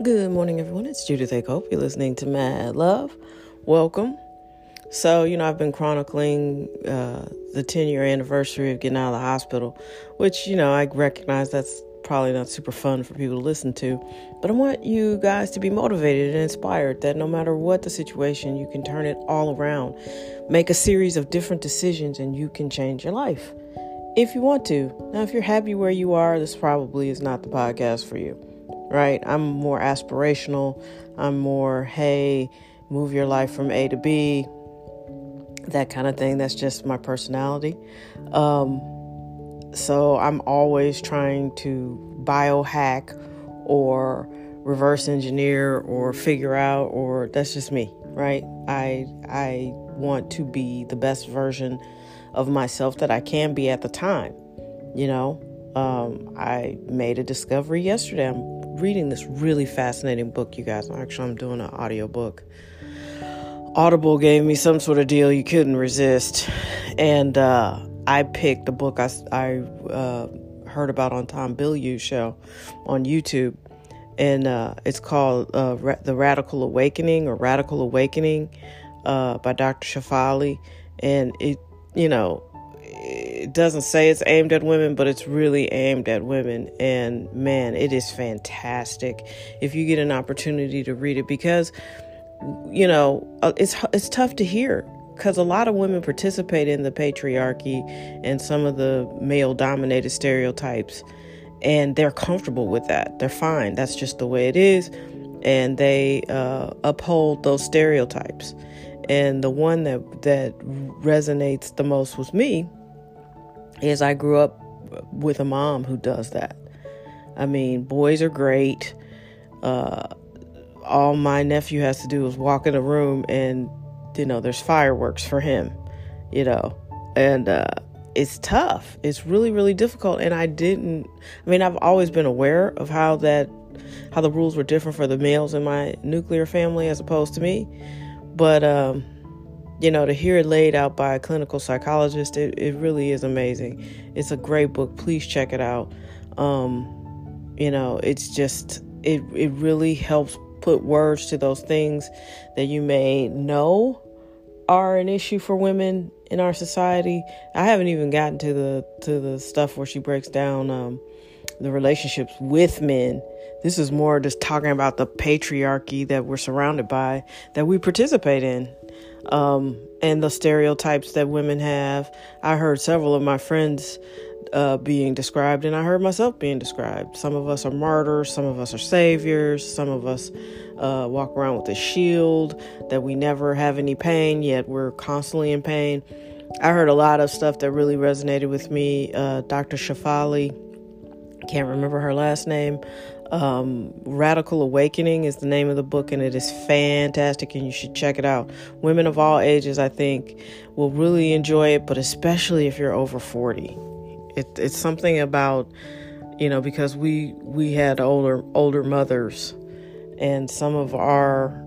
Good morning, everyone. It's Judith A. Cope. You're listening to Mad Love. Welcome. So, you know, I've been chronicling uh, the 10 year anniversary of getting out of the hospital, which, you know, I recognize that's probably not super fun for people to listen to. But I want you guys to be motivated and inspired that no matter what the situation, you can turn it all around. Make a series of different decisions and you can change your life if you want to. Now, if you're happy where you are, this probably is not the podcast for you right? I'm more aspirational. I'm more, hey, move your life from A to B, that kind of thing. That's just my personality. Um, so I'm always trying to biohack or reverse engineer or figure out or that's just me, right? I I want to be the best version of myself that I can be at the time. You know, um, I made a discovery yesterday. I'm reading this really fascinating book, you guys. Actually, I'm doing an audio book. Audible gave me some sort of deal you couldn't resist, and uh, I picked a book I, I uh, heard about on Tom Bilyeu's show on YouTube, and uh, it's called uh, Ra- "The Radical Awakening" or "Radical Awakening" uh, by Dr. Shefali. and it, you know, it doesn't say it's aimed at women, but it's really aimed at women. And man, it is fantastic if you get an opportunity to read it because, you know, uh, it's it's tough to hear because a lot of women participate in the patriarchy and some of the male dominated stereotypes, and they're comfortable with that. They're fine. That's just the way it is, and they uh, uphold those stereotypes. And the one that that resonates the most with me is I grew up with a mom who does that. I mean, boys are great. Uh, all my nephew has to do is walk in a room and, you know, there's fireworks for him, you know, and uh, it's tough. It's really, really difficult. And I didn't, I mean, I've always been aware of how that, how the rules were different for the males in my nuclear family as opposed to me. But, um, you know, to hear it laid out by a clinical psychologist, it, it really is amazing. It's a great book. Please check it out. Um, you know, it's just, it, it really helps put words to those things that you may know are an issue for women in our society. I haven't even gotten to the to the stuff where she breaks down um, the relationships with men. This is more just talking about the patriarchy that we're surrounded by that we participate in um, and the stereotypes that women have. I heard several of my friends uh, being described, and I heard myself being described. Some of us are martyrs, some of us are saviors, some of us uh, walk around with a shield that we never have any pain, yet we're constantly in pain. I heard a lot of stuff that really resonated with me. Uh, Dr. Shefali, can't remember her last name, um, Radical Awakening is the name of the book, and it is fantastic, and you should check it out. Women of all ages, I think, will really enjoy it, but especially if you're over 40. It, it's something about, you know, because we we had older older mothers, and some of our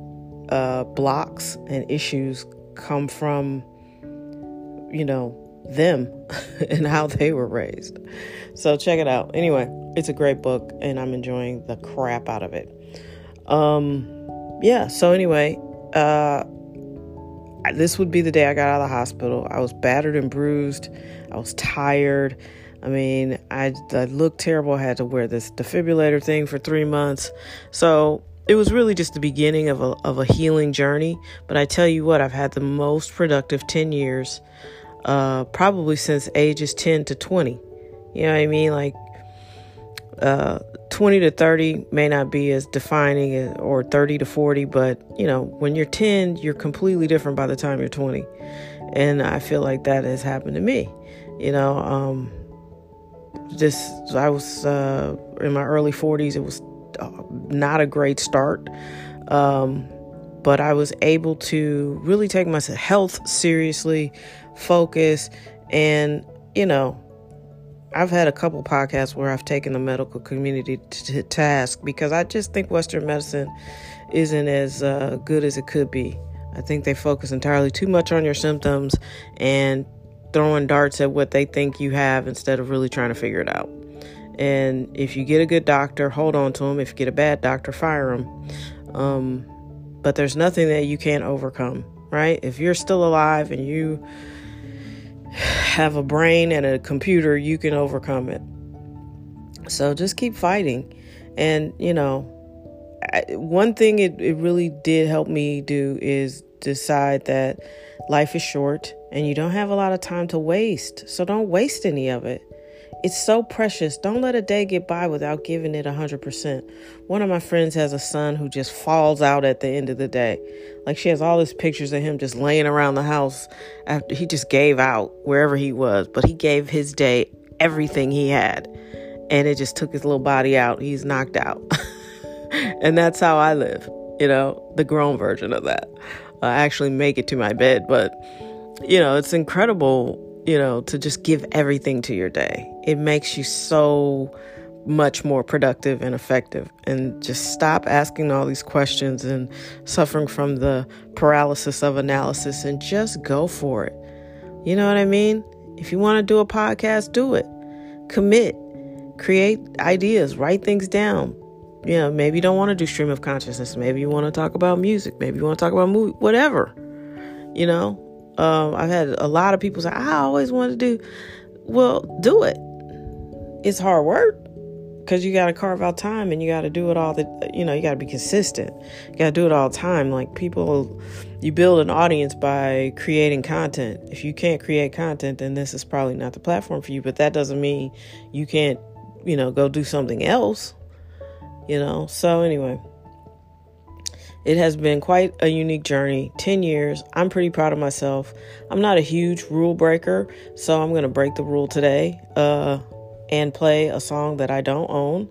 uh, blocks and issues come from, you know, them and how they were raised. So check it out. Anyway, it's a great book and I'm enjoying the crap out of it. Um yeah, so anyway, uh this would be the day I got out of the hospital. I was battered and bruised. I was tired. I mean, I, I looked terrible. I had to wear this defibrillator thing for three months. So it was really just the beginning of a, of a healing journey. But I tell you what, I've had the most productive 10 years uh, probably since ages 10 to 20. You know what I mean? Like, uh, 20 to 30 may not be as defining or 30 to 40, but you know, when you're 10, you're completely different by the time you're 20. And I feel like that has happened to me. You know, um, this, I was uh, in my early 40s, it was uh, not a great start. Um, but I was able to really take my health seriously, focus, and you know, I've had a couple podcasts where I've taken the medical community to, task because I just think Western medicine isn't as uh, good as it could be. I think they focus entirely too much on your symptoms and throwing darts at what they think you have instead of really trying to figure it out. And if you get a good doctor, hold on to them. If you get a bad doctor, fire them. Um, but there's nothing that you can't overcome, right? If you're still alive and you have a brain and a computer, you can overcome it. So just keep fighting. And, you know, one thing it, it really did help me do is decide that life is short and you don't have a lot of time to waste. So don't waste any of it. It's so precious. Don't let a day get by without giving it 100%. One of my friends has a son who just falls out at the end of the day. Like she has all these pictures of him just laying around the house after he just gave out wherever he was, but he gave his day everything he had. And it just took his little body out. He's knocked out. and that's how I live, you know, the grown version of that. I actually make it to my bed, but you know, it's incredible you know, to just give everything to your day. It makes you so much more productive and effective. And just stop asking all these questions and suffering from the paralysis of analysis and just go for it. You know what I mean? If you want to do a podcast, do it. Commit, create ideas, write things down. You know, maybe you don't want to do stream of consciousness. Maybe you want to talk about music. Maybe you want to talk about movie, whatever. You know, um, I've had a lot of people say, I always wanted to do. Well, do it. It's hard work because you got to carve out time and you got to do it all the, you know, you got to be consistent. You got to do it all the time. Like people, you build an audience by creating content. If you can't create content, then this is probably not the platform for you. But that doesn't mean you can't, you know, go do something else, you know. So, anyway. It has been quite a unique journey 10 years. I'm pretty proud of myself. I'm not a huge rule breaker, so I'm going to break the rule today uh, and play a song that I don't own.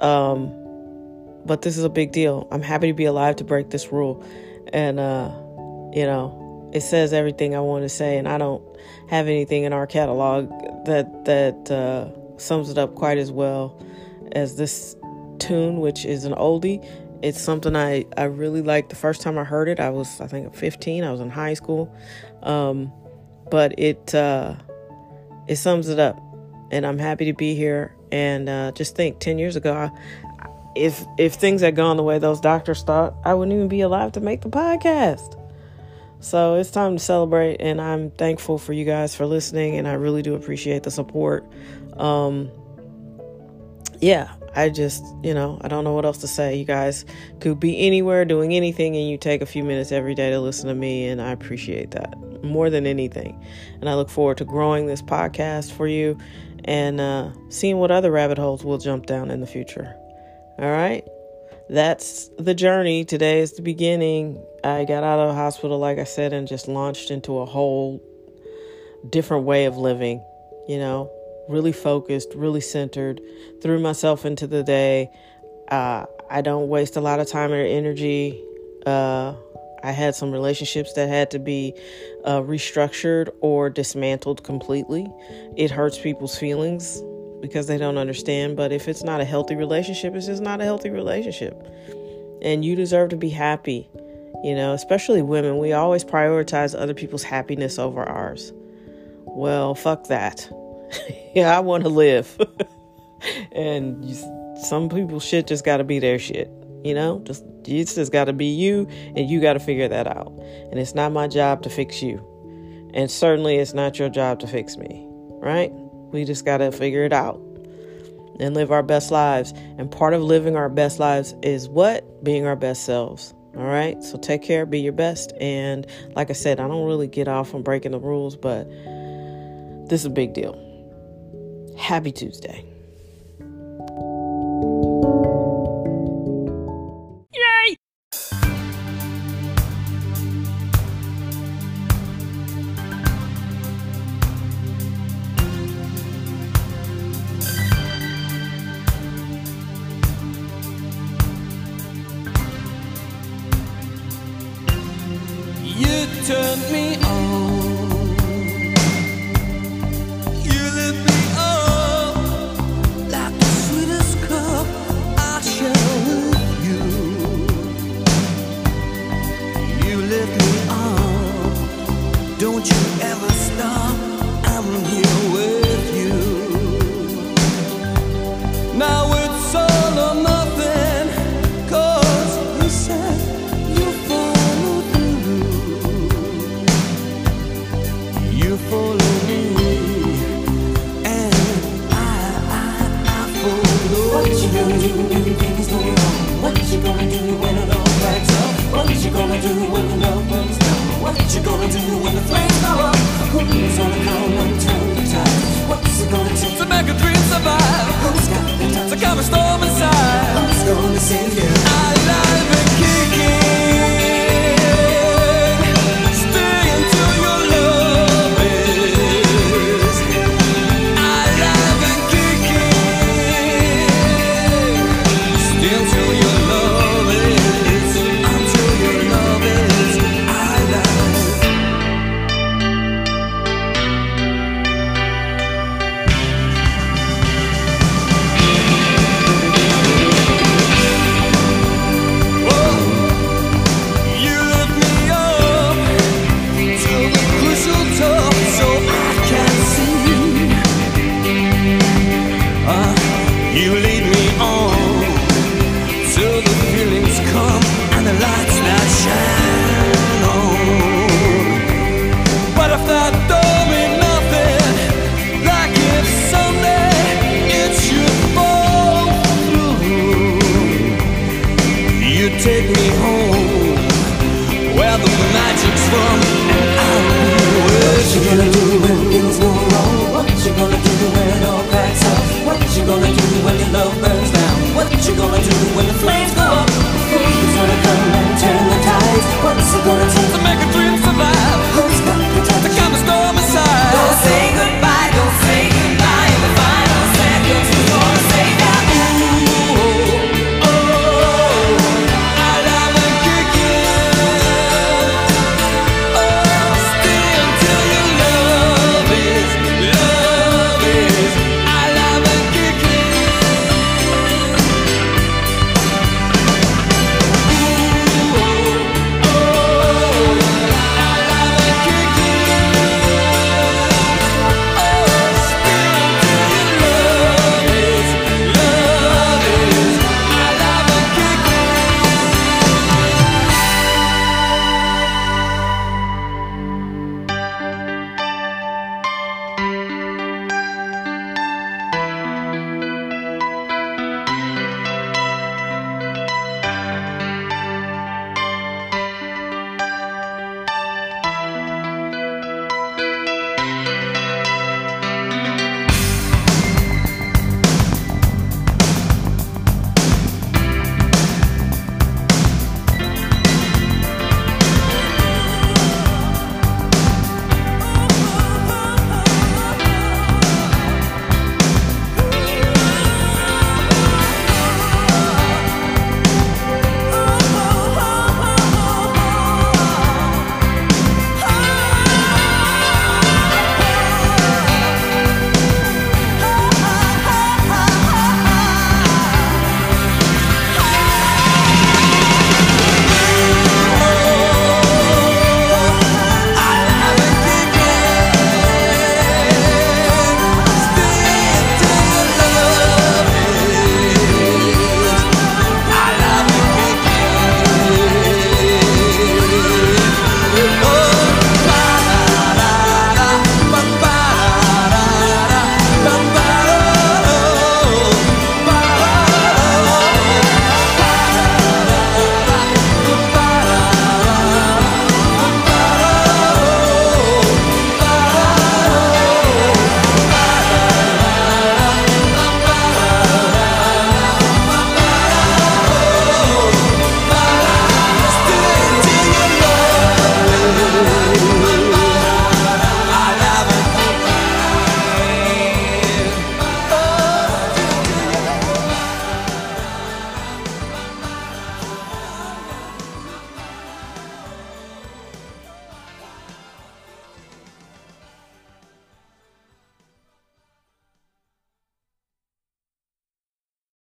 Um, but this is a big deal. I'm happy to be alive to break this rule. And, uh, you know, it says everything I want to say, and I don't have anything in our catalog that, that uh, sums it up quite as well as this tune, which is an oldie it's something I, I really like. the first time I heard it. I was, I think, 15. I was in high school. Um, but it, uh, it sums it up. And I'm happy to be here. And uh, just think 10 years ago, I, if, if things had gone the way those doctors thought, I wouldn't even be alive to make the podcast. So it's time to celebrate. And I'm thankful for you guys for listening. And I really do appreciate the support. Um, yeah, I just, you know, I don't know what else to say. You guys could be anywhere doing anything, and you take a few minutes every day to listen to me, and I appreciate that more than anything. And I look forward to growing this podcast for you and uh, seeing what other rabbit holes we'll jump down in the future. All right. That's the journey. Today is the beginning. I got out of the hospital, like I said, and just launched into a whole different way of living, you know, really focused, really centered, threw myself into the day. Uh, I don't waste a lot of time or energy. Uh, I had some relationships that had to be uh, restructured or dismantled completely. It hurts people's feelings because they don't understand. But if it's not a healthy relationship, it's just not a healthy relationship. And you deserve to be happy. You know, especially women, we always prioritize other people's happiness over ours. Well, fuck that. yeah, I want to live. and you, some people shit just got to be their shit. You know, just it's just got to be you, and you got to figure that out. And it's not my job to fix you, and certainly it's not your job to fix me. Right? We just got to figure it out and live our best lives. And part of living our best lives is what? Being our best selves. All right. So take care, be your best. And like I said, I don't really get off on breaking the rules, but this is a big deal. Happy Tuesday. from